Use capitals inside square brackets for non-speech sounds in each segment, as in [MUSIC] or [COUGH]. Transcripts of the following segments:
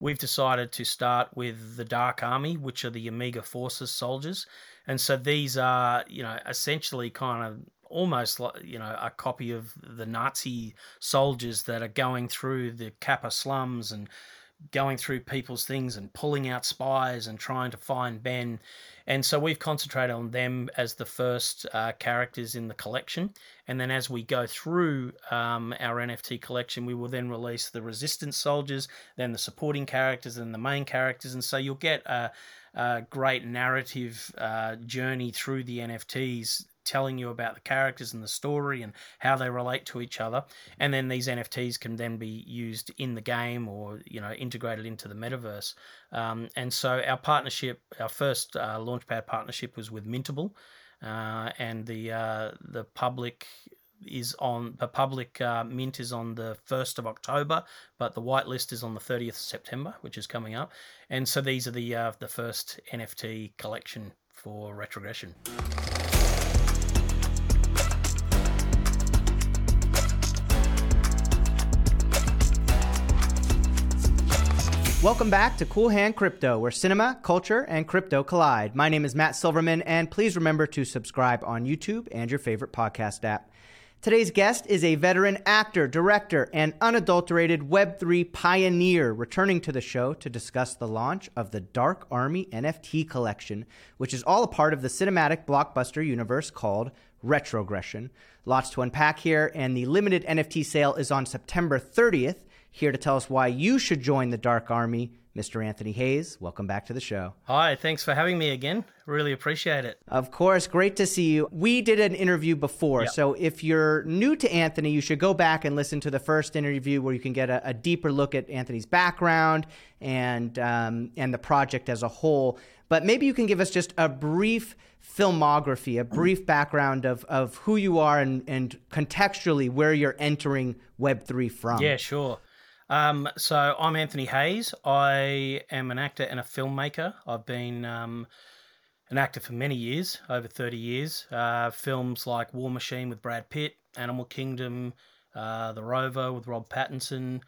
we've decided to start with the Dark Army, which are the Omega Forces soldiers. And so these are, you know, essentially kind of almost like, you know, a copy of the Nazi soldiers that are going through the Kappa slums and going through people's things and pulling out spies and trying to find Ben. And so we've concentrated on them as the first uh, characters in the collection. And then as we go through um, our NFT collection, we will then release the resistance soldiers, then the supporting characters, and the main characters. And so you'll get a, a great narrative uh, journey through the NFTs telling you about the characters and the story and how they relate to each other. And then these NFTs can then be used in the game or you know integrated into the metaverse. Um, and so our partnership, our first uh, Launchpad partnership was with Mintable, uh, and the uh, the public is on the public uh, mint is on the 1st of October, but the whitelist is on the 30th of September, which is coming up. And so these are the uh, the first NFT collection for retrogression. Welcome back to Cool Hand Crypto, where cinema, culture, and crypto collide. My name is Matt Silverman, and please remember to subscribe on YouTube and your favorite podcast app. Today's guest is a veteran actor, director, and unadulterated Web3 pioneer returning to the show to discuss the launch of the Dark Army NFT collection, which is all a part of the cinematic blockbuster universe called Retrogression. Lots to unpack here, and the limited NFT sale is on September 30th. Here to tell us why you should join the Dark Army, Mr. Anthony Hayes. Welcome back to the show. Hi, thanks for having me again. Really appreciate it. Of course, great to see you. We did an interview before, yep. so if you're new to Anthony, you should go back and listen to the first interview where you can get a, a deeper look at Anthony's background and um, and the project as a whole. But maybe you can give us just a brief filmography, a brief background of, of who you are and, and contextually where you're entering Web3 from. Yeah, sure. Um, so I'm Anthony Hayes. I am an actor and a filmmaker. I've been um, an actor for many years, over 30 years. Uh, films like War Machine with Brad Pitt, Animal Kingdom, uh, The Rover with Rob Pattinson.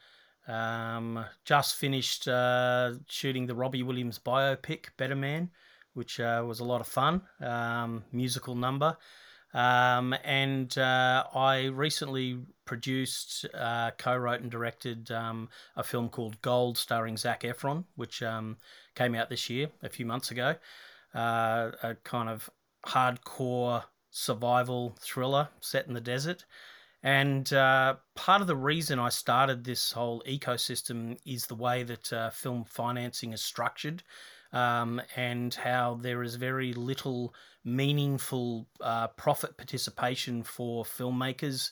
Um, just finished uh, shooting the Robbie Williams biopic, Better Man, which uh, was a lot of fun. Um, musical number. Um, and uh, I recently produced, uh, co-wrote, and directed um, a film called Gold, starring Zac Efron, which um, came out this year, a few months ago. Uh, a kind of hardcore survival thriller set in the desert. And uh, part of the reason I started this whole ecosystem is the way that uh, film financing is structured um, and how there is very little meaningful uh, profit participation for filmmakers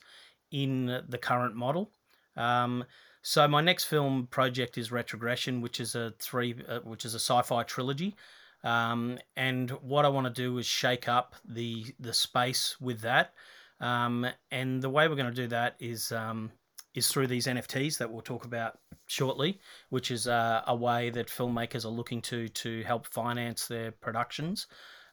in the current model. Um, so my next film project is Retrogression, which is a three, uh, which is a sci-fi trilogy. Um, and what I want to do is shake up the the space with that. Um, and the way we're going to do that is um, is through these NFTs that we'll talk about shortly, which is uh, a way that filmmakers are looking to to help finance their productions.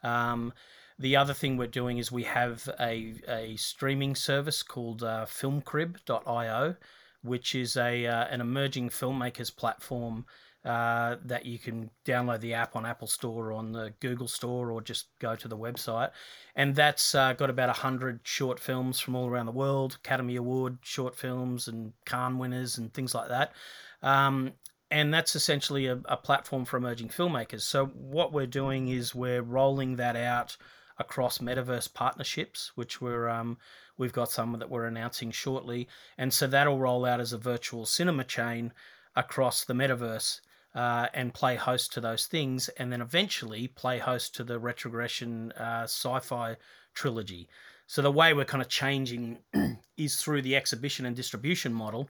Um, the other thing we're doing is we have a, a streaming service called uh, filmcrib.io, which is a uh, an emerging filmmakers platform uh, that you can download the app on Apple Store or on the Google Store or just go to the website. And that's uh, got about 100 short films from all around the world, Academy Award short films and Cannes winners and things like that. Um, and that's essentially a, a, platform for emerging filmmakers. So what we're doing is we're rolling that out across metaverse partnerships, which we're um, we've got some that we're announcing shortly, and so that'll roll out as a virtual cinema chain across the metaverse uh, and play host to those things, and then eventually play host to the retrogression uh, sci-fi trilogy. So the way we're kind of changing [CLEARS THROAT] is through the exhibition and distribution model,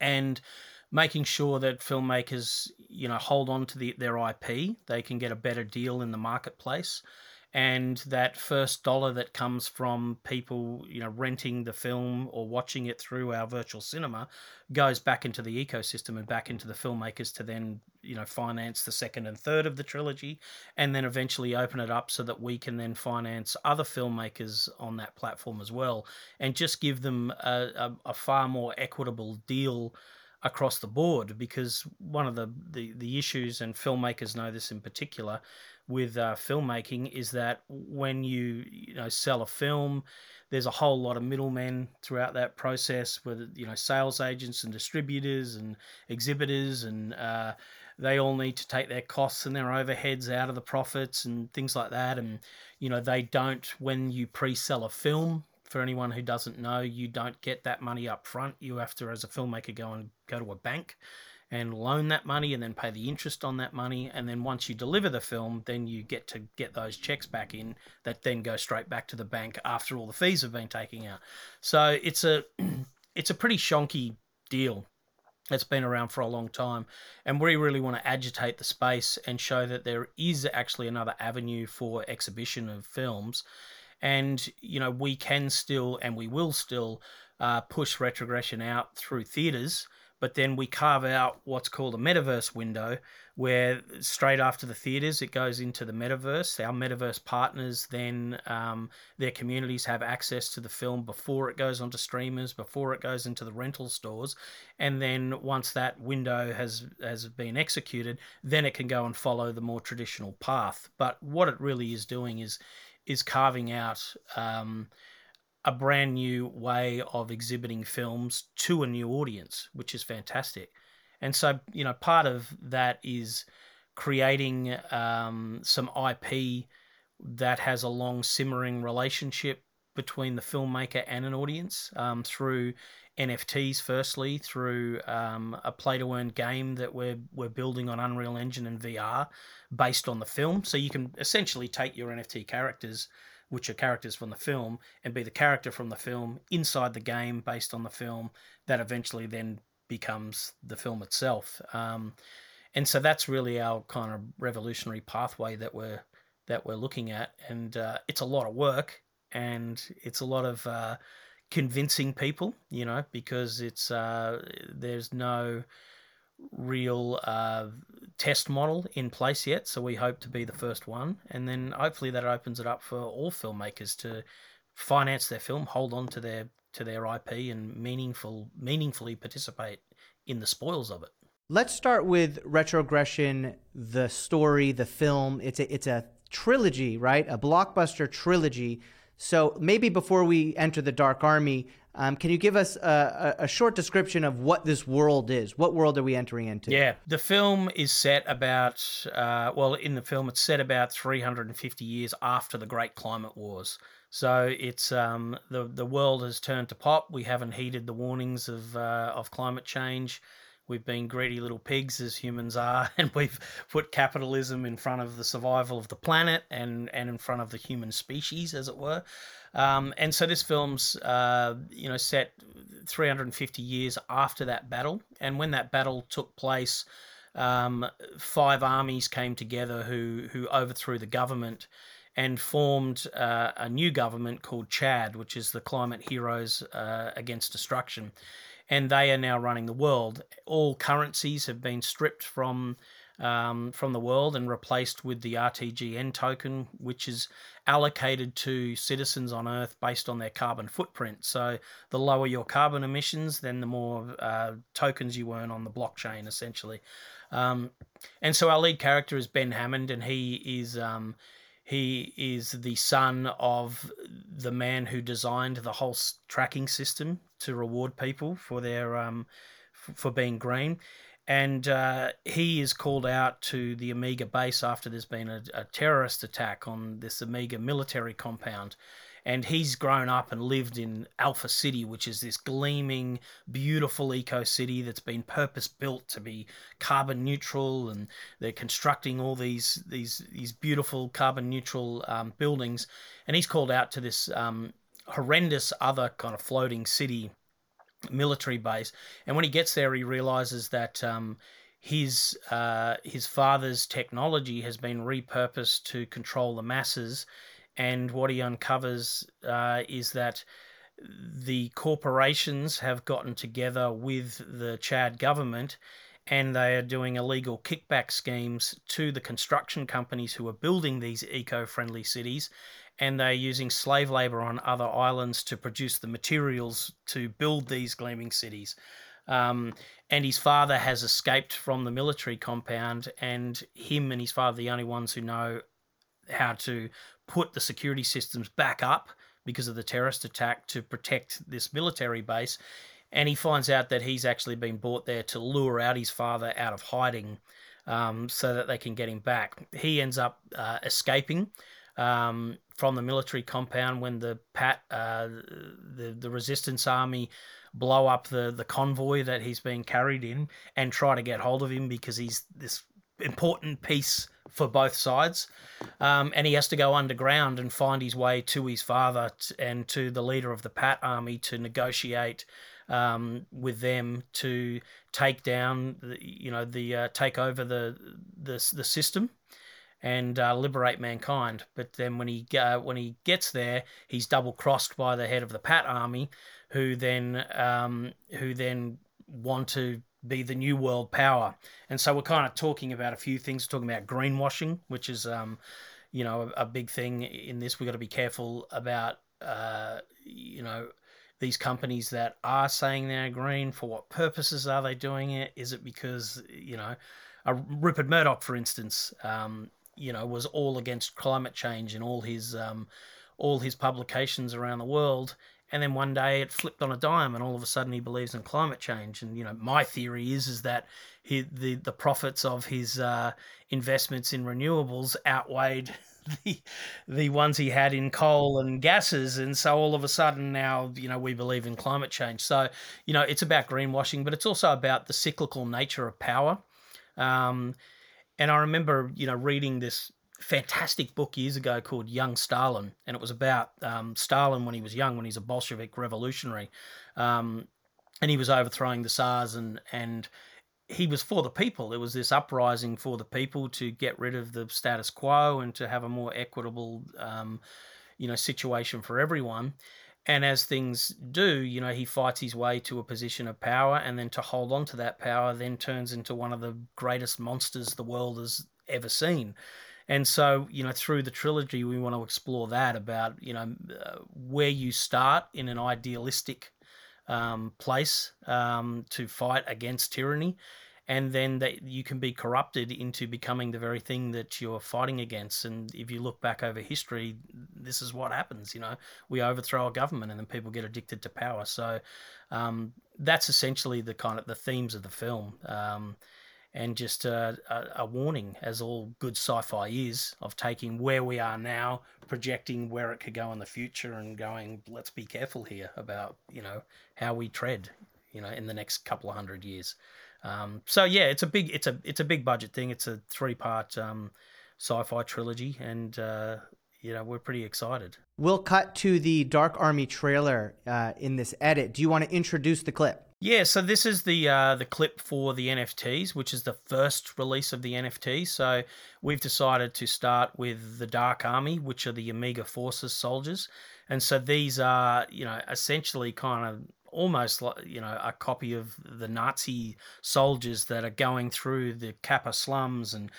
and making sure that filmmakers, you know, hold on to the, their IP. They can get a better deal in the marketplace and that first dollar that comes from people you know renting the film or watching it through our virtual cinema goes back into the ecosystem and back into the filmmakers to then you know finance the second and third of the trilogy and then eventually open it up so that we can then finance other filmmakers on that platform as well and just give them a, a, a far more equitable deal across the board because one of the, the, the issues, and filmmakers know this in particular, with uh, filmmaking is that when you you know sell a film, there's a whole lot of middlemen throughout that process, with you know sales agents and distributors and exhibitors, and uh, they all need to take their costs and their overheads out of the profits and things like that. And you know they don't when you pre-sell a film. For anyone who doesn't know, you don't get that money up front. You have to, as a filmmaker, go and go to a bank and loan that money and then pay the interest on that money. And then once you deliver the film then you get to get those checks back in that then go straight back to the bank after all the fees have been taken out. So it's a [CLEARS THROAT] it's a pretty shonky deal. It's been around for a long time. And we really want to agitate the space and show that there is actually another avenue for exhibition of films. And you know we can still and we will still uh, push retrogression out through theaters but then we carve out what's called a metaverse window where straight after the theaters it goes into the metaverse. Our metaverse partners then um, their communities have access to the film before it goes onto streamers before it goes into the rental stores. And then once that window has has been executed then it can go and follow the more traditional path. But what it really is doing is is carving out um, a brand new way of exhibiting films to a new audience, which is fantastic. And so, you know, part of that is creating um, some IP that has a long simmering relationship between the filmmaker and an audience um, through NFTs, firstly, through um, a play to earn game that we're, we're building on Unreal Engine and VR based on the film. So you can essentially take your NFT characters which are characters from the film, and be the character from the film inside the game based on the film that eventually then becomes the film itself. Um, and so that's really our kind of revolutionary pathway that we're that we're looking at, and uh, it's a lot of work and it's a lot of uh, convincing people, you know, because it's uh, there's no real uh, test model in place yet, so we hope to be the first one, and then hopefully that opens it up for all filmmakers to finance their film, hold on to their to their IP, and meaningful meaningfully participate in the spoils of it. Let's start with retrogression, the story, the film. It's a it's a trilogy, right? A blockbuster trilogy. So maybe before we enter the Dark Army, um, can you give us a, a, short description of what this world is? What world are we entering into? Yeah, the film is set about, uh, well, in the film, it's set about 350 years after the Great Climate Wars. So it's um, the the world has turned to pop. We haven't heeded the warnings of uh, of climate change. We've been greedy little pigs as humans are, [LAUGHS] and we've put capitalism in front of the survival of the planet and, and in front of the human species, as it were. Um, and so this film's, uh, you know, set 350 years after that battle. And when that battle took place, um, five armies came together who who overthrew the government and formed uh, a new government called Chad, which is the Climate Heroes uh, Against Destruction and they are now running the world. All currencies have been stripped from um, from the world and replaced with the RTGN token, which is allocated to citizens on Earth based on their carbon footprint. So the lower your carbon emissions, then the more uh, tokens you earn on the blockchain, essentially. Um, and so our lead character is Ben Hammond, and he is um, he is the son of the man who designed the whole tracking system to reward people for their um, for being green. And uh, he is called out to the Omega base after there's been a, a terrorist attack on this Omega military compound and he's grown up and lived in Alpha City, which is this gleaming, beautiful eco city that's been purpose built to be carbon neutral, and they're constructing all these these these beautiful carbon neutral um, buildings. And he's called out to this um, horrendous other kind of floating city military base, and when he gets there, he realizes that. Um, his uh, his father's technology has been repurposed to control the masses, and what he uncovers uh, is that the corporations have gotten together with the Chad government and they are doing illegal kickback schemes to the construction companies who are building these eco friendly cities. And they're using slave labor on other islands to produce the materials to build these gleaming cities. Um, and his father has escaped from the military compound, and him and his father are the only ones who know how to put the security systems back up because of the terrorist attack to protect this military base. And he finds out that he's actually been brought there to lure out his father out of hiding um, so that they can get him back. He ends up uh, escaping. Um, from the military compound when the Pat, uh, the the resistance army blow up the the convoy that he's being carried in and try to get hold of him because he's this important piece for both sides. Um, and he has to go underground and find his way to his father t- and to the leader of the Pat army to negotiate um, with them to take down, the, you know, the uh, take over the the, the system and uh, liberate mankind. But then when he uh, when he gets there, he's double crossed by the head of the Pat army, who then um, who then want to be the new world power. And so we're kind of talking about a few things. We're talking about greenwashing, which is um, you know a, a big thing in this. We've got to be careful about uh, you know these companies that are saying they're green. For what purposes are they doing it? Is it because you know? Rupert Murdoch, for instance, um, you know, was all against climate change in all his um, all his publications around the world, and then one day it flipped on a dime and all of a sudden he believes in climate change. And you know my theory is is that he, the the profits of his uh, investments in renewables outweighed [LAUGHS] the the ones he had in coal and gases. And so all of a sudden now you know we believe in climate change. So you know it's about greenwashing but it's also about the cyclical nature of power. Um, and I remember you know reading this fantastic book years ago called Young Stalin, and it was about um, Stalin when he was young, when he's a Bolshevik revolutionary, um, and he was overthrowing the Tsars, and and he was for the people. It was this uprising for the people to get rid of the status quo and to have a more equitable, um, you know, situation for everyone. And as things do, you know, he fights his way to a position of power, and then to hold on to that power, then turns into one of the greatest monsters the world has ever seen. And so, you know, through the trilogy, we want to explore that about, you know, uh, where you start in an idealistic um, place um, to fight against tyranny, and then you can be corrupted into becoming the very thing that you're fighting against. And if you look back over history, this is what happens. You know, we overthrow a government, and then people get addicted to power. So um, that's essentially the kind of the themes of the film. Um, and just a, a, a, warning, as all good sci-fi is, of taking where we are now, projecting where it could go in the future, and going, let's be careful here about you know how we tread, you know, in the next couple of hundred years. Um, so yeah, it's a big, it's a it's a big budget thing. It's a three-part um, sci-fi trilogy, and uh, you know we're pretty excited. We'll cut to the Dark Army trailer uh, in this edit. Do you want to introduce the clip? Yeah, so this is the uh, the clip for the NFTs, which is the first release of the NFT. So we've decided to start with the Dark Army, which are the Omega Forces soldiers, and so these are you know essentially kind of almost like you know a copy of the Nazi soldiers that are going through the Kappa slums and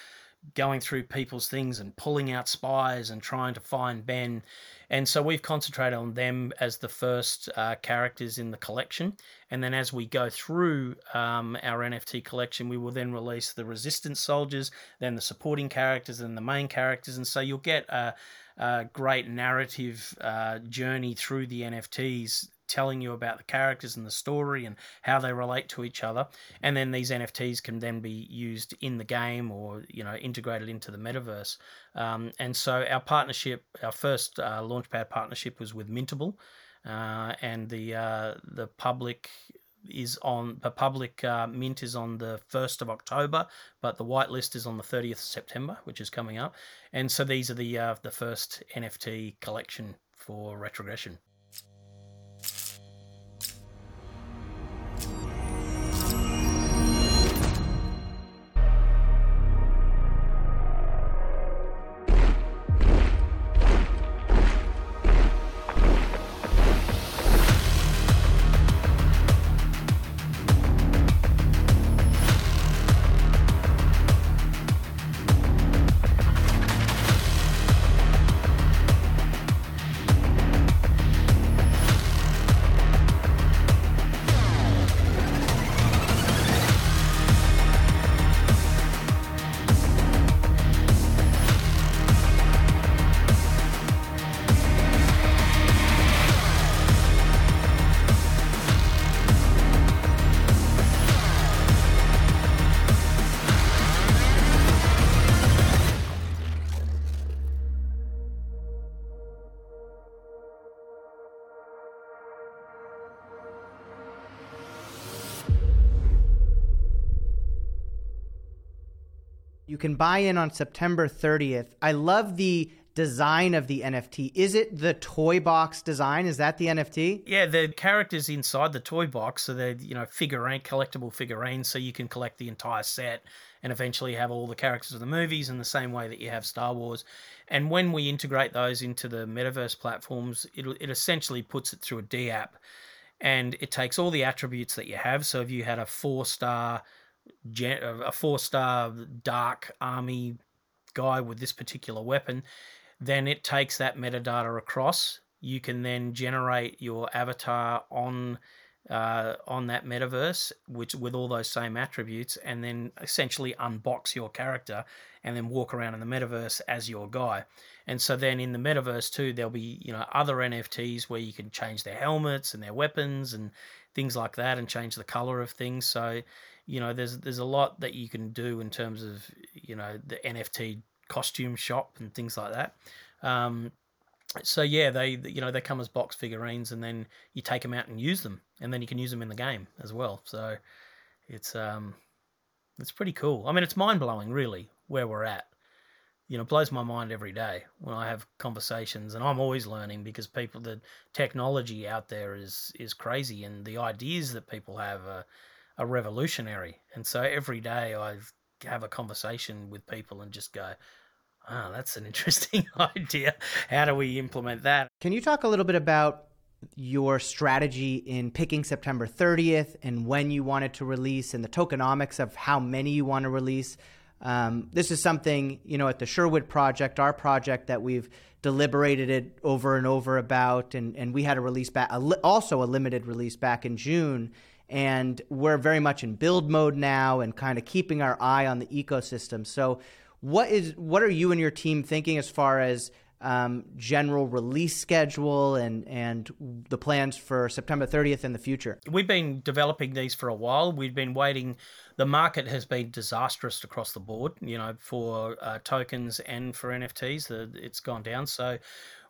going through people's things and pulling out spies and trying to find Ben. And so we've concentrated on them as the first uh, characters in the collection. And then as we go through um, our NFT collection, we will then release the resistance soldiers, then the supporting characters, and the main characters. And so you'll get a, a great narrative uh, journey through the NFTs telling you about the characters and the story and how they relate to each other. And then these NFTs can then be used in the game or you know integrated into the metaverse. Um, and so our partnership, our first uh, Launchpad partnership, was with Mintable, uh, and the uh, the public is on the public uh, mint is on the 1st of October, but the whitelist is on the 30th of September, which is coming up. And so these are the uh, the first NFT collection for retrogression. Can buy in on September 30th. I love the design of the NFT. Is it the toy box design? Is that the NFT? Yeah, the characters inside the toy box, so they're you know figurine collectible figurines, so you can collect the entire set and eventually have all the characters of the movies in the same way that you have Star Wars. And when we integrate those into the metaverse platforms, it it essentially puts it through a D app, and it takes all the attributes that you have. So if you had a four star, a four star dark army guy with this particular weapon then it takes that metadata across. You can then generate your avatar on uh, on that metaverse, which with all those same attributes, and then essentially unbox your character and then walk around in the metaverse as your guy. And so then in the metaverse too, there'll be you know other NFTs where you can change their helmets and their weapons and things like that, and change the color of things. So you know there's there's a lot that you can do in terms of you know the NFT costume shop and things like that. Um, so yeah, they you know they come as box figurines, and then you take them out and use them, and then you can use them in the game as well. So it's um it's pretty cool. I mean, it's mind blowing, really, where we're at. You know, blows my mind every day when I have conversations, and I'm always learning because people, the technology out there is is crazy, and the ideas that people have are, are revolutionary. And so every day I have a conversation with people and just go, oh, that's an interesting [LAUGHS] idea. How do we implement that? Can you talk a little bit about your strategy in picking September 30th and when you wanted to release and the tokenomics of how many you want to release? Um, this is something, you know, at the Sherwood project, our project that we've deliberated it over and over about, and, and we had a release back, also a limited release back in June. And we're very much in build mode now and kind of keeping our eye on the ecosystem. So, what is what are you and your team thinking as far as um, general release schedule and and the plans for September 30th in the future? We've been developing these for a while. We've been waiting. The market has been disastrous across the board, you know, for uh, tokens and for NFTs. The, it's gone down. So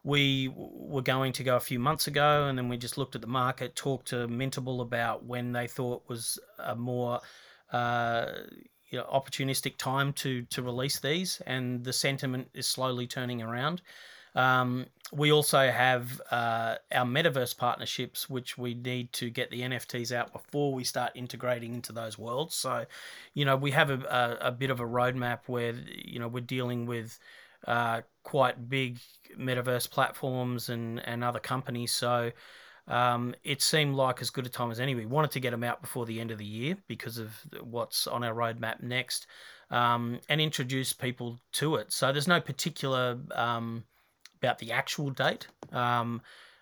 we were going to go a few months ago, and then we just looked at the market, talked to Mintable about when they thought was a more uh, you know, opportunistic time to to release these, and the sentiment is slowly turning around. Um, we also have uh, our metaverse partnerships, which we need to get the NFTs out before we start integrating into those worlds. So, you know, we have a, a, a bit of a roadmap where you know we're dealing with uh, quite big metaverse platforms and and other companies. So um, it seemed like as good a time as any. We wanted to get them out before the end of the year because of what's on our roadmap next, um, and introduce people to it. So there's no particular um, about the actual date, um,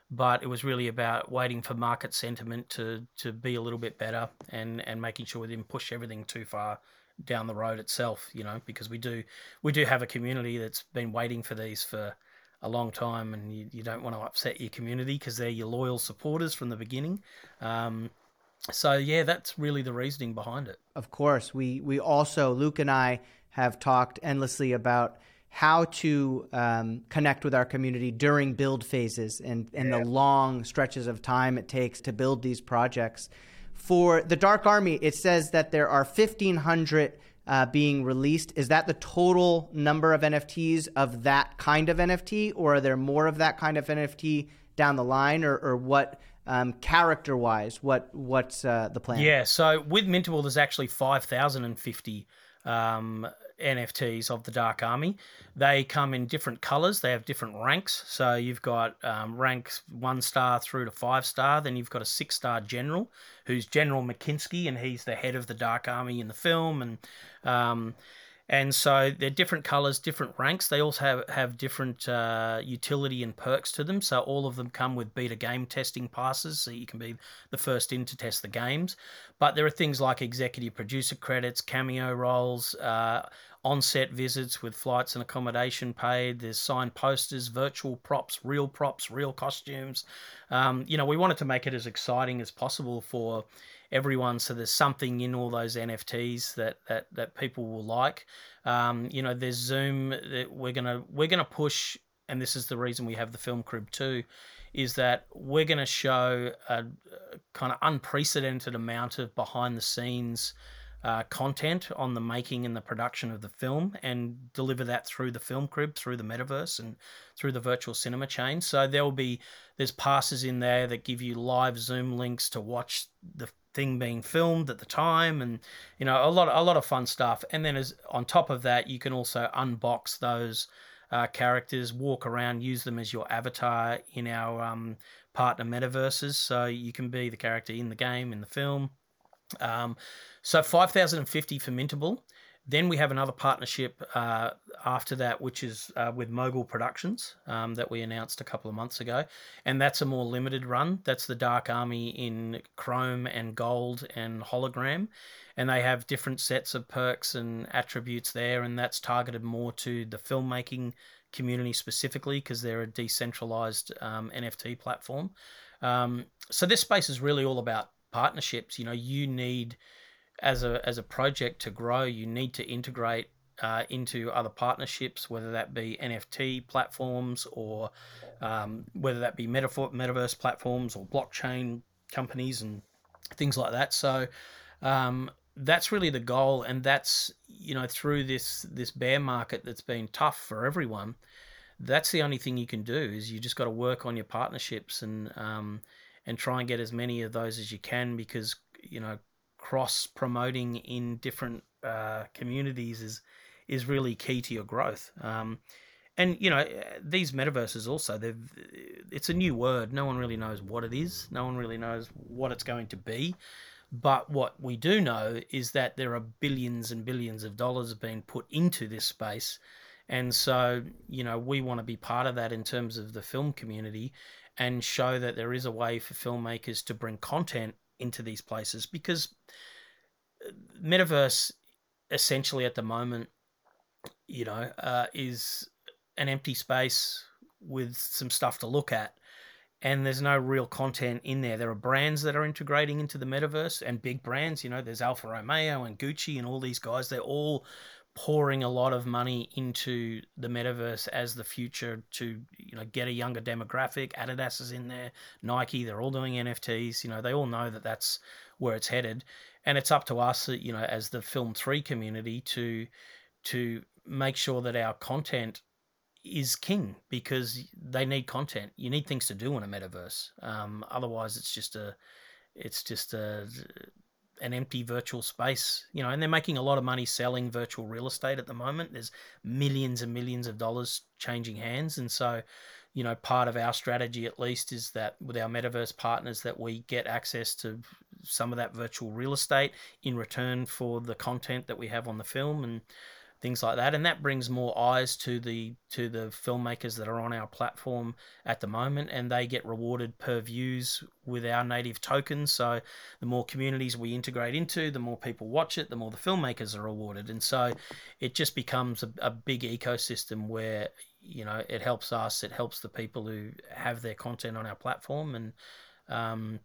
but it was really about waiting for market sentiment to to be a little bit better and and making sure we didn't push everything too far down the road itself. You know, because we do we do have a community that's been waiting for these for a long time and you, you don't want to upset your community because they're your loyal supporters from the beginning. Um, so yeah, that's really the reasoning behind it. Of course, we we also Luke and I have talked endlessly about how to um, connect with our community during build phases and and yeah. the long stretches of time it takes to build these projects. For the Dark Army, it says that there are fifteen hundred uh, being released. Is that the total number of NFTs of that kind of NFT, or are there more of that kind of NFT down the line, or, or what? Um, character wise, what what's uh, the plan? Yeah, so with Mintable, there's actually five thousand and fifty um, NFTs of the Dark Army. They come in different colors. They have different ranks. So you've got um, ranks one star through to five star. Then you've got a six star general, who's General McKinsky, and he's the head of the Dark Army in the film. And um, and so they're different colors, different ranks. They also have, have different uh, utility and perks to them. So all of them come with beta game testing passes, so you can be the first in to test the games. But there are things like executive producer credits, cameo roles, uh, on-set visits with flights and accommodation paid. There's signed posters, virtual props, real props, real costumes. Um, you know, we wanted to make it as exciting as possible for everyone. So there's something in all those NFTs that that that people will like. Um, you know, there's Zoom that we're gonna we're gonna push, and this is the reason we have the film crib too, is that we're gonna show a, a kind of unprecedented amount of behind the scenes. Uh, content on the making and the production of the film and deliver that through the film crib, through the metaverse, and through the virtual cinema chain. So there will be there's passes in there that give you live Zoom links to watch the thing being filmed at the time, and you know a lot a lot of fun stuff. And then as on top of that, you can also unbox those. Uh, characters walk around, use them as your avatar in our um, partner metaverses. So you can be the character in the game, in the film, um, so 5,050 for Mintable. Then we have another partnership uh, after that, which is uh, with Mogul Productions um, that we announced a couple of months ago. And that's a more limited run. That's the Dark Army in Chrome and Gold and Hologram. And they have different sets of perks and attributes there. And that's targeted more to the filmmaking community specifically because they're a decentralized um, NFT platform. Um, so this space is really all about partnerships. You know, you need as a as a project to grow, you need to integrate uh, into other partnerships, whether that be NFT platforms or um, whether that be metaverse platforms or blockchain companies and things like that. So um, that's really the goal, and that's you know through this this bear market that's been tough for everyone. That's the only thing you can do is you just got to work on your partnerships and um, and try and get as many of those as you can because you know cross promoting in different uh, communities is is really key to your growth. Um, and you know these metaverses also they've it's a new word. No one really knows what it is. No one really knows what it's going to be. But what we do know is that there are billions and billions of dollars being put into this space. And so, you know, we want to be part of that in terms of the film community and show that there is a way for filmmakers to bring content into these places because uh, metaverse essentially at the moment you know uh, is an empty space with some stuff to look at and there's no real content in there. There are brands that are integrating into the metaverse and big brands you know there's alfa romeo and gucci and all these guys they're all pouring a lot of money into the metaverse as the future to you know get a younger demographic. Adidas is in there, Nike, they're all doing NFTs. You know, they all know that that's where it's headed, and it's up to us, you know, as the Film Three community to to make sure that our content is king because they need content. You need things to do in a metaverse. Um, otherwise, it's just a it's just a an empty virtual space, you know, and they're making a lot of money selling virtual real estate at the moment. There's millions and millions of dollars changing hands. And so, you know, part of our strategy at least is that with our metaverse partners that we get access to some of that virtual real estate in return for the content that we have on the film and things like that and that brings more eyes to the to the filmmakers that are on our platform at the moment and they get rewarded per views with our native tokens. So the more communities we integrate into the more people watch it the more the filmmakers are rewarded. And so it just becomes a, a big ecosystem where you know it helps us it helps the people who have their content on our platform and um,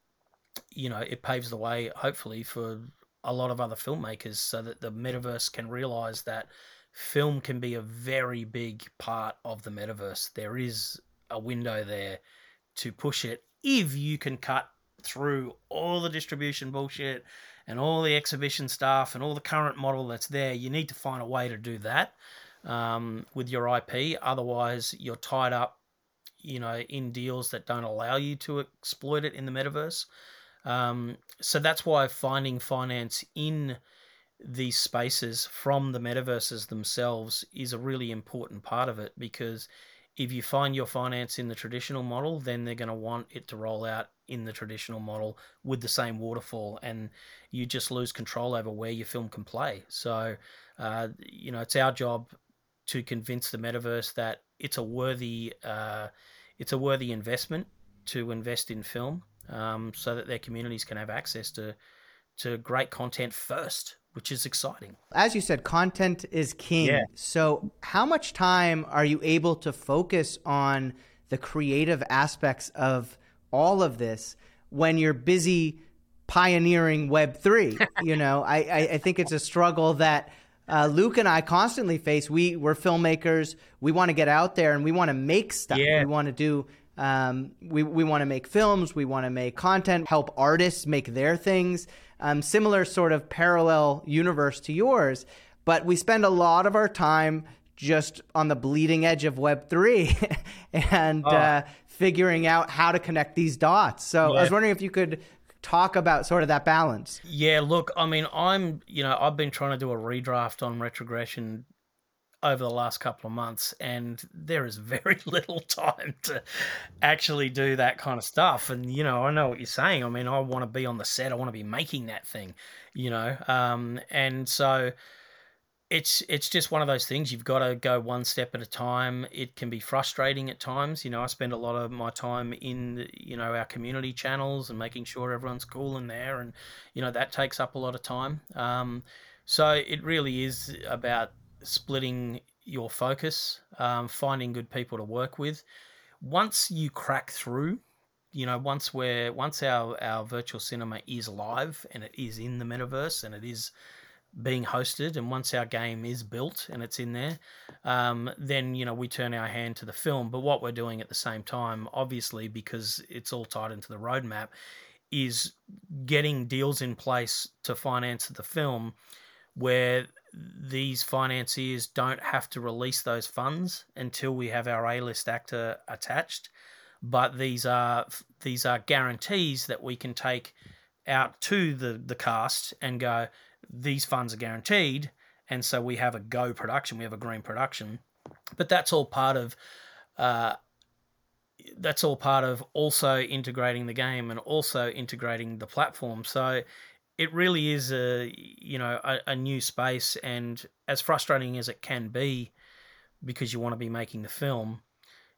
you know it paves the way hopefully for a lot of other filmmakers so that the metaverse can realize that film can be a very big part of the metaverse. There is a window there to push it if you can cut through all the distribution bullshit and all the exhibition stuff and all the current model that's there. You need to find a way to do that um, with your IP. Otherwise, you're tied up, you know, in deals that don't allow you to exploit it in the metaverse. Um, so that's why finding finance in these spaces from the metaverses themselves is a really important part of it because if you find your finance in the traditional model, then they're going to want it to roll out in the traditional model with the same waterfall, and you just lose control over where your film can play. So, uh, you know, it's our job to convince the metaverse that it's a worthy, uh, it's a worthy investment to invest in film, um, so that their communities can have access to to great content first, which is exciting. As you said, content is king. Yeah. So, how much time are you able to focus on the creative aspects of all of this when you're busy pioneering Web three? [LAUGHS] you know, I, I, I think it's a struggle that. Uh, Luke and I constantly face. We we're filmmakers. We want to get out there and we want to make stuff. Yeah. We want to do Um, we we want to make films, we want to make content, help artists make their things. Um, similar sort of parallel universe to yours, but we spend a lot of our time just on the bleeding edge of Web three [LAUGHS] and oh. uh, figuring out how to connect these dots. So yeah. I was wondering if you could talk about sort of that balance. Yeah, look, I mean, I'm, you know, I've been trying to do a redraft on retrogression over the last couple of months, and there is very [LAUGHS] little time to actually do that kind of stuff. And you know, I know what you're saying. I mean, I want to be on the set. I want to be making that thing. You know, um, and so it's it's just one of those things you've got to go one step at a time it can be frustrating at times you know i spend a lot of my time in you know our community channels and making sure everyone's cool in there and you know that takes up a lot of time um, so it really is about splitting your focus um, finding good people to work with. Once you crack through you know once we're once our our virtual cinema is live and it is in the metaverse and it is being hosted and once our game is built and it's in there um, then you know we turn our hand to the film. But what we're doing at the same time obviously because it's all tied into the roadmap is getting deals in place to finance the film where these financiers don't have to release those funds until we have our A-list actor attached but these are these are guarantees that we can take out to the the cast and go these funds are guaranteed, and so we have a go production, we have a green production, but that's all part of. Uh, that's all part of also integrating the game and also integrating the platform. So it really is a you know a, a, new space, and as frustrating as it can be, because you want to be making the film,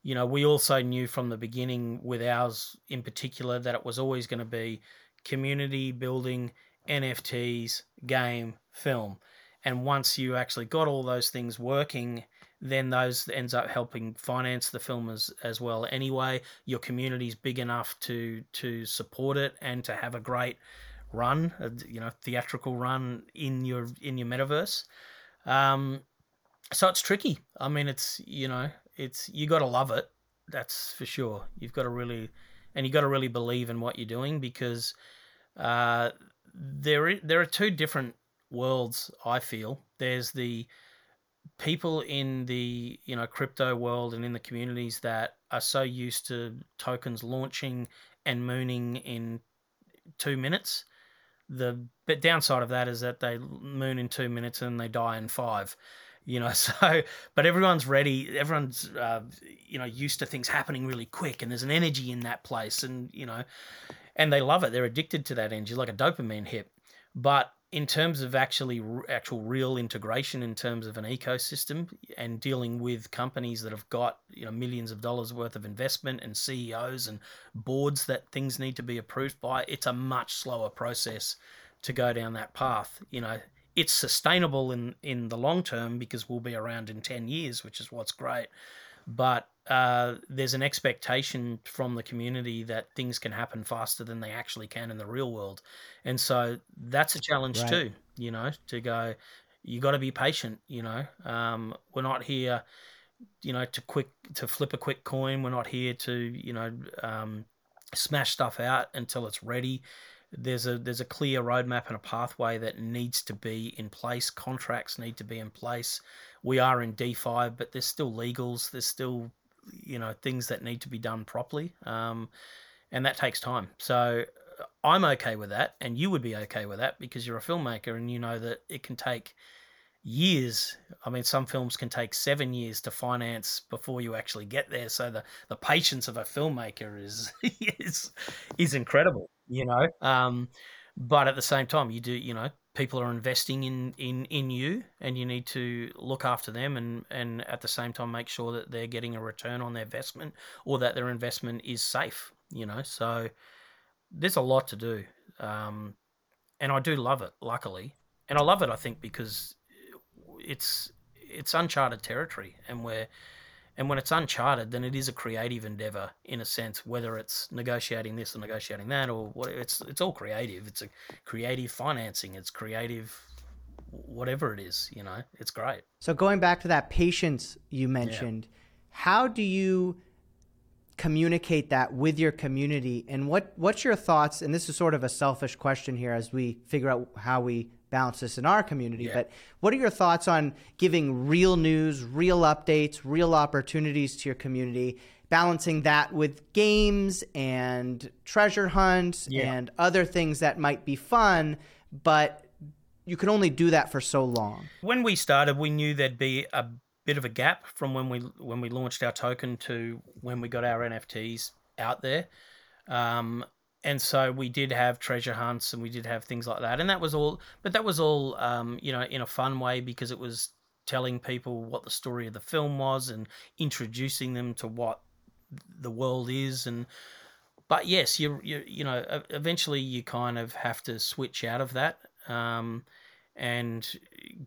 you know we also knew from the beginning with ours in particular that it was always going to be community building NFTs, game, film. And once you actually got all those things working, then those ends up helping finance the film as, as well. Anyway, your community's big enough to to support it and to have a great run, a, you know, theatrical run in your in your metaverse. Um, so it's tricky. I mean, it's you know, it's you got to love it. That's for sure. You've got to really, and you got to really believe in what you're doing because uh, there there are two different worlds. I feel there's the people in the you know crypto world and in the communities that are so used to tokens launching and mooning in two minutes. The but downside of that is that they moon in two minutes and they die in five you know [LAUGHS] so but everyone's ready everyone's uh, you know used to things happening really quick and there's an energy in that place and you know and they love it. They're addicted to that energy, like a dopamine hit. But in terms of actually actual real integration in terms of an ecosystem and dealing with companies that have got you know millions of dollars worth of investment and CEOs and boards that things need to be approved by it's a much slower process to go down that path. You know it's sustainable in in the long term because we'll be around in 10 years which is what's great but uh, there's an expectation from the community that things can happen faster than they actually can in the real world, and so that's a challenge right. too. You know, to go, you got to be patient. You know, um, we're not here, you know, to quick to flip a quick coin. We're not here to you know um, smash stuff out until it's ready there's a there's a clear roadmap and a pathway that needs to be in place. Contracts need to be in place. We are in DeFi, but there's still legals. There's still you know things that need to be done properly, um, and that takes time. So uh, I'm okay with that, and you would be okay with that because you're a filmmaker and you know that it can take years. I mean, some films can take seven years to finance before you actually get there. So the, the patience of a filmmaker is [LAUGHS] is is incredible, you know. Um, but at the same time, you do, you know, people are investing in in in you, and you need to look after them, and and at the same time make sure that they're getting a return on their investment, or that their investment is safe. You know, so there's a lot to do, um, and I do love it. Luckily, and I love it. I think because it's it's uncharted territory, and we're and when it's uncharted, then it is a creative endeavor in a sense, whether it's negotiating this or negotiating that, or what it's it's all creative. It's a creative financing. It's creative, whatever it is. You know, it's great. So going back to that patience you mentioned, yeah. how do you communicate that with your community and what what's your thoughts and this is sort of a selfish question here as we figure out how we balance this in our community Yeah. but what are your thoughts on giving real news real updates real opportunities to your community balancing that with games and treasure hunts Yeah. and other things that might be fun but you can only do that for so long when we started, we knew there'd be a bit of a gap from when we when we launched our token to when we got our NFTs out there. Um, and so we did have treasure hunts and we did have things like that, and that was all. But that was all, um, you know, in a fun way because it was telling people what the story of the film was and introducing them to what the world is and but yes you you you know eventually you kind of have to switch out of that um, and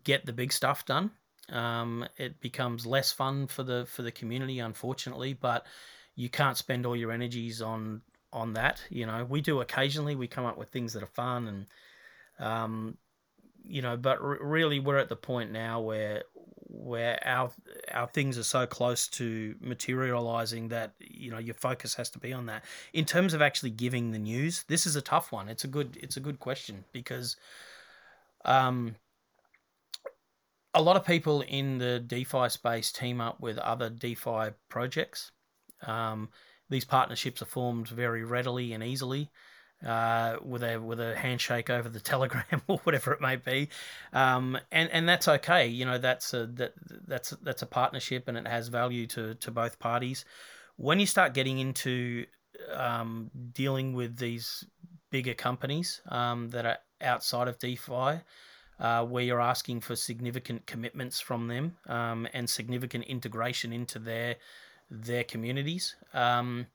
get the big stuff done um, it becomes less fun for the for the community unfortunately but you can't spend all your energies on on that you know we do occasionally we come up with things that are fun and um, you know but really we're at the point now where where our our things are so close to materializing that you know your focus has to be on that in terms of actually giving the news this is a tough one it's a good it's a good question because um a lot of people in the DeFi space team up with other DeFi projects. Um, these partnerships are formed very readily and easily uh, with a with a handshake over the [LAUGHS] Telegram or whatever it may be, um, and and that's okay. You know that's a that that's that's a partnership and it has value to to both parties. When you start getting into um, dealing with these bigger companies um, that are outside of DeFi, uh, where you're asking for significant commitments from them um, and significant integration into their their communities. Um,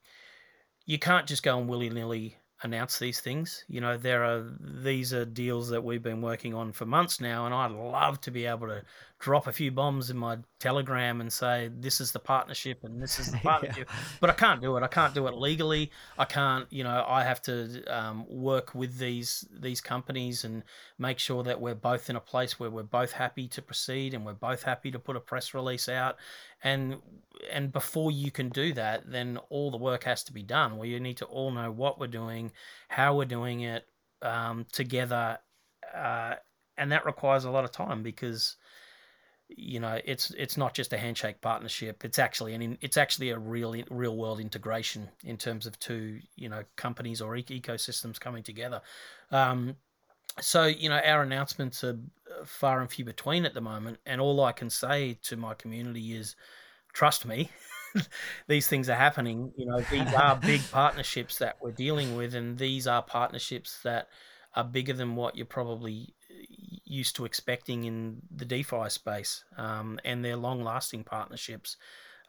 you can't just go and willy nilly announce these things. You know, there are these are deals that we've been working on for months now, and I'd love to be able to drop a few bombs in my Telegram and say this is the partnership and this is the [LAUGHS] Yeah. partnership, but I can't do it. I can't do it legally. I can't. You know, I have to um, work with these these companies and make sure that we're both in a place where we're both happy to proceed and we're both happy to put a press release out and and before you can do that then all the work has to be done where you need to all know what we're doing how we're doing it um, together uh, and that requires a lot of time because you know it's it's not just a handshake partnership. It's actually an in, it's actually a real real world integration in terms of two you know companies or e- ecosystems coming together. Um, so you know our announcements are uh, far and few between at the moment. And all i can say to my community is trust me [LAUGHS] these things are happening. You know these [LAUGHS] are big partnerships that we're dealing with and these are partnerships that are bigger than what you're probably used to expecting in the defi space um, and they're long lasting partnerships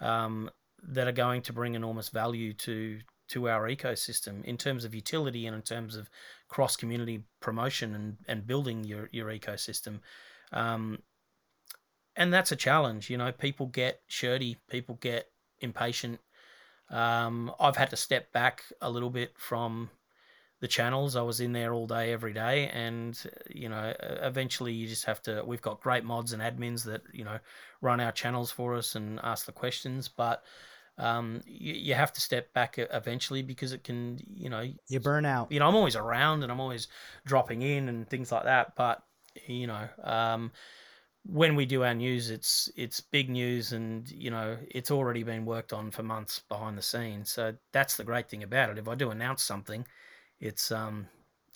um, that are going to bring enormous value to to our ecosystem in terms of utility and in terms of cross community promotion and, and building your, your ecosystem. Um, and that's a challenge. You know, people get shirty, people get impatient. Um, I've had to step back a little bit from the channels. I was in there all day, every day, and you know, eventually you just have to. We've got great mods and admins that you know run our channels for us and ask the questions, but um, you, you have to step back eventually because it can, you know, you burn out you know, I'm always around and I'm always dropping in and things like that. But you know, um, when we do our news, it's it's big news, and you know, it's already been worked on for months behind the scenes. So that's the great thing about it. If I do announce something, it's um,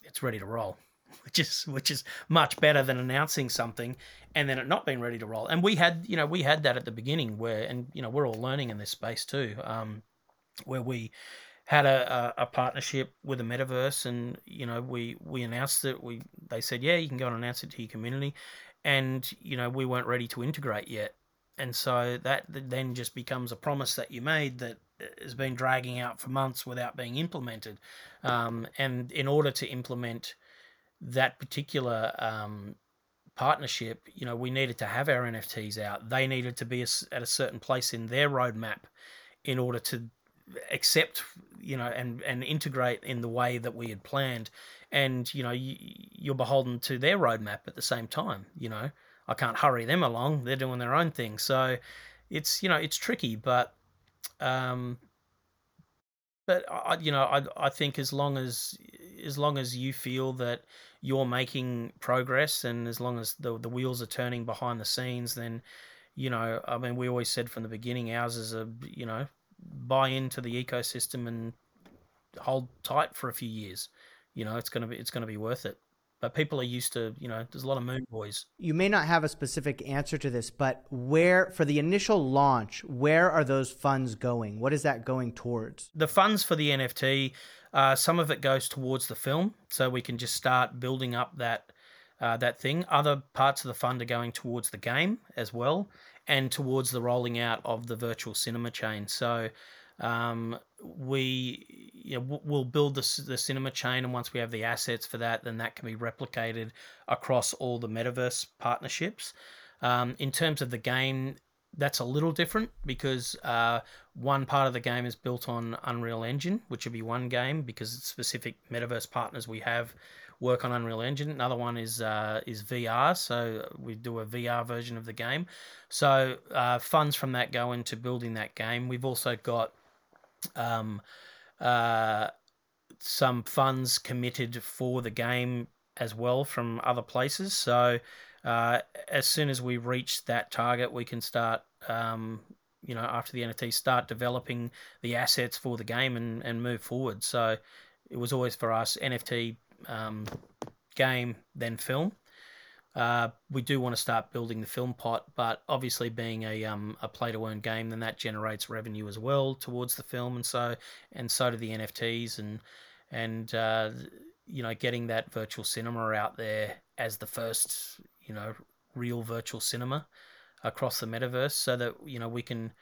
it's ready to roll, [LAUGHS] which is which is much better than announcing something and then it not being ready to roll. And we had, you know, we had that at the beginning where, and you know, we're all learning in this space too, um, where we had a, a, a partnership with the metaverse and you know we we announced it. We they said yeah you can go and announce it to your community. And you know we weren't ready to integrate yet. And so that then just becomes a promise that you made that has been dragging out for months without being implemented. Um, and in order to implement that particular um, partnership you know we needed to have our nfts out. They needed to be at a certain place in their roadmap in order to accept you know and and integrate in the way that we had planned. And you know you, you're beholden to their roadmap at the same time you know. I can't hurry them along. They're doing their own thing. So it's you know it's tricky but um but I, you know, I I think as long as as long as you feel that you're making progress and as long as the the wheels are turning behind the scenes, then you know, I mean, we always said from the beginning, ours is a you know, buy into the ecosystem and hold tight for a few years. You know, it's gonna be it's gonna be worth it but people are used to you know there's a lot of moon boys. You may not have a specific answer to this but where for the initial launch where are those funds going? What is that going towards? The funds for the nft uh, some of it goes towards the film so we can just start building up that uh, that thing. Other parts of the fund are going towards the game as well and towards the rolling out of the virtual cinema chain. So um, we you know, we'll build the, the cinema chain, and once we have the assets for that, then that can be replicated across all the metaverse partnerships. Um, in terms of the game, that's a little different because uh, one part of the game is built on Unreal Engine, which would be one game because it's specific metaverse partners we have work on Unreal Engine. Another one is uh, is VR, so we do a VR version of the game. So uh, funds from that go into building that game. We've also got um, uh, some funds committed for the game as well from other places. So uh, as soon as we reach that target, we can start, um, you know, after the NFT, start developing the assets for the game and, and move forward. So it was always for us NFT um, game, then film. Uh, we do want to start building the film pot, but obviously being a um, a play to earn game, then that generates revenue as well towards the film, and so and so do the NFTs and and uh, you know getting that virtual cinema out there as the first you know real virtual cinema across the metaverse, so that you know we can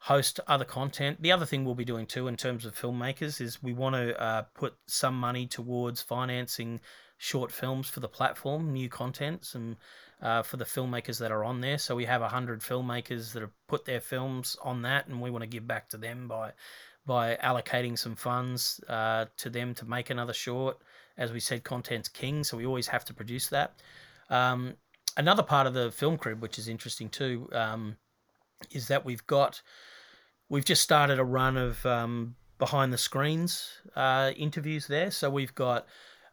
host other content. The other thing we'll be doing too in terms of filmmakers is we want to uh, put some money towards financing short films for the platform, new contents, and uh, for the filmmakers that are on there. So we have hundred filmmakers that have put their films on that, and we want to give back to them by by allocating some funds uh, to them to make another short. As we said, content's king, so we always have to produce that. Um, another part of the film crib, which is interesting too, um, is that we've got we've just started a run of um, behind the screens uh, interviews there. So we've got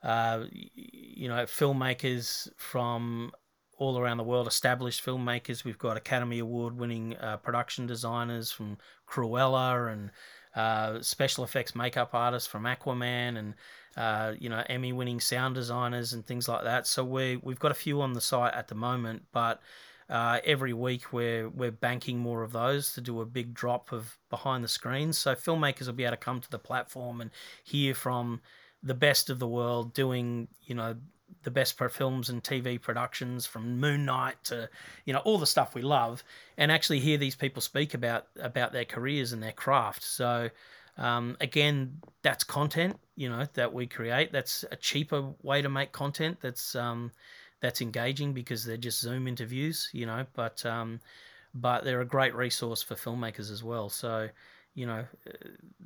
uh, you know, filmmakers from all around the world, established filmmakers. We've got Academy Award winning uh, production designers from Cruella and uh, special effects makeup artists from Aquaman and uh, you know Emmy winning sound designers and things like that. So we we've got a few on the site at the moment, but uh, every week we're we're banking more of those to do a big drop of behind the screens. So filmmakers will be able to come to the platform and hear from the best of the world doing, you know, the best films and TV productions from Moon Knight to, you know, all the stuff we love, and actually hear these people speak about about their careers and their craft. So, um, again, that's content, you know, that we create. That's a cheaper way to make content. That's um, that's engaging because they're just Zoom interviews, you know, but um, but they're a great resource for filmmakers as well. So you know, uh,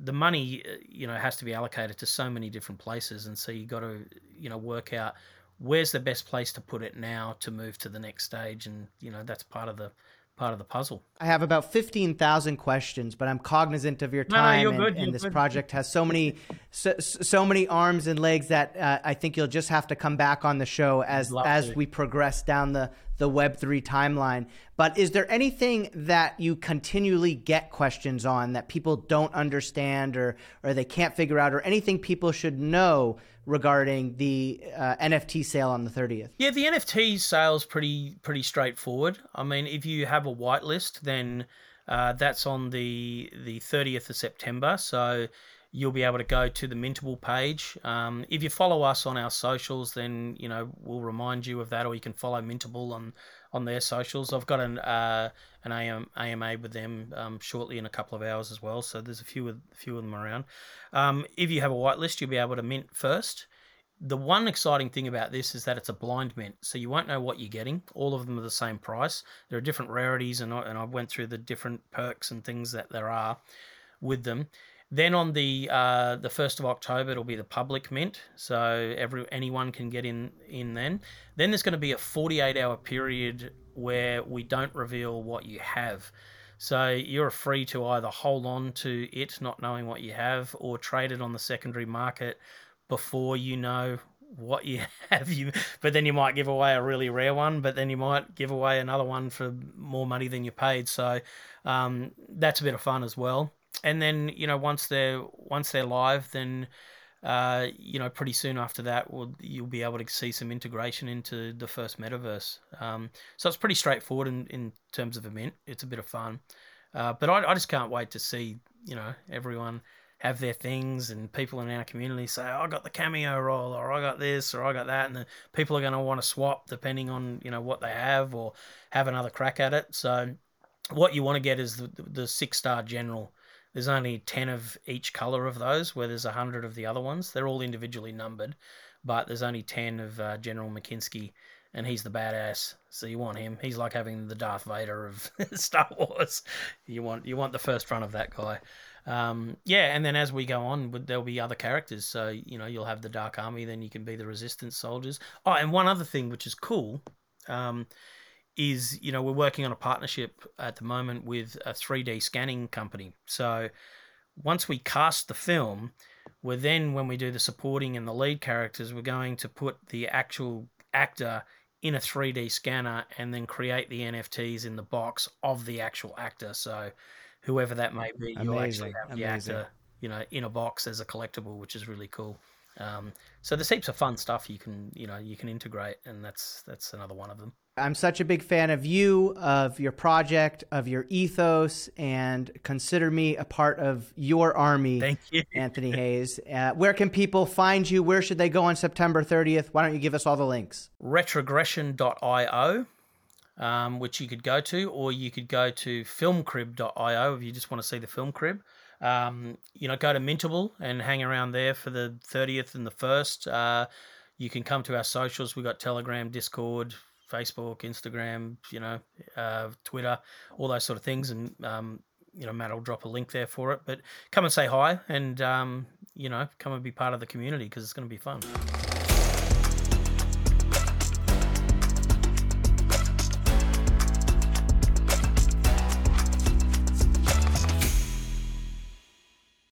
the money, uh, you know, has to be allocated to so many different places, and so you got to, you know, work out where's the best place to put it now to move to the next stage, and you know, that's part of the part of the puzzle. I have about 15,000 questions, but I'm cognizant of your time. No, no, and, and, this good. project has so many, so, so, many arms and legs that uh, I think you'll just have to come back on the show as, as we progress down the, the Web3 timeline. But is there anything that you continually get questions on that people don't understand or, or they can't figure out or anything people should know regarding the uh, NFT sale on the 30th? Yeah, the NFT sale is pretty pretty straightforward. I mean, if you have a whitelist, then uh, that's on the the 30th of September. So you'll be able to go to the Mintable page. Um, if you follow us on our socials, then you know we'll remind you of that, or you can follow Mintable on on their socials. I've got an uh, an AM, AMA with them um, shortly in a couple of hours as well. So there's a few of few of them around. Um, if you have a whitelist, you'll be able to mint first. The one exciting thing about this is that it's a blind mint, so you won't know what you're getting. All of them are the same price. There are different rarities, and I, and I went through the different perks and things that there are with them. Then on the uh, the first of October, it'll be the public mint, so every anyone can get in in then. Then there's going to be a 48 hour period where we don't reveal what you have. So you're free to either hold on to it, not knowing what you have, or trade it on the secondary market before you know what you [LAUGHS] have you but then you might give away a really rare one but then you might give away another one for more money than you paid so um, that's a bit of fun as well and then you know once they're once they're live then uh, you know pretty soon after that will you'll be able to see some integration into the first metaverse um, so it's pretty straightforward in, in terms of a mint it's a bit of fun uh, but I, I just can't wait to see you know everyone have their things and people in our community say, oh, I got the cameo role or I got this or I got that. And the people are going to want to swap depending on, you know, what they have or have another crack at it. So what you want to get is the, the six star general. There's only 10 of each color of those, where there's 100 of the other ones. They're all individually numbered, but there's only 10 of uh, General McKinsky, and he's the badass. So you want him. He's like having the Darth Vader of [LAUGHS] Star Wars. You want you want the first run of that guy um, yeah, and then as we go on, there'll be other characters. So you know, you'll have the Dark Army, then you can be the Resistance soldiers. Oh, and one other thing which is cool um, is you know we're working on a partnership at the moment with a 3D scanning company. So once we cast the film, we're then when we do the supporting and the lead characters, we're going to put the actual actor in a 3D scanner and then create the NFTs in the box of the actual actor. So whoever that may be, you actually have the Amazing. actor, you know, in a box as a collectible, which is really cool. Um, so there's heaps of fun stuff you can, you know, you can integrate, and that's that's another one of them. I'm such a big fan of you, of your project, of your ethos, and consider me a part of your army. Thank you, Anthony Hayes. Uh, where can people find you? Where should they go on September 30th? Why don't you give us all the links? Retrogression.io um, which you could go to, or you could go to filmcrib.io if you just want to see the film crib. Um, you know, go to Mintable and hang around there for the 30th and the 1st. Uh, you can come to our socials. We've got Telegram, Discord, Facebook, Instagram, you know, uh, Twitter, all those sort of things. And, um, you know, Matt will drop a link there for it. But come and say hi and, um, you know, come and be part of the community because it's going to be fun.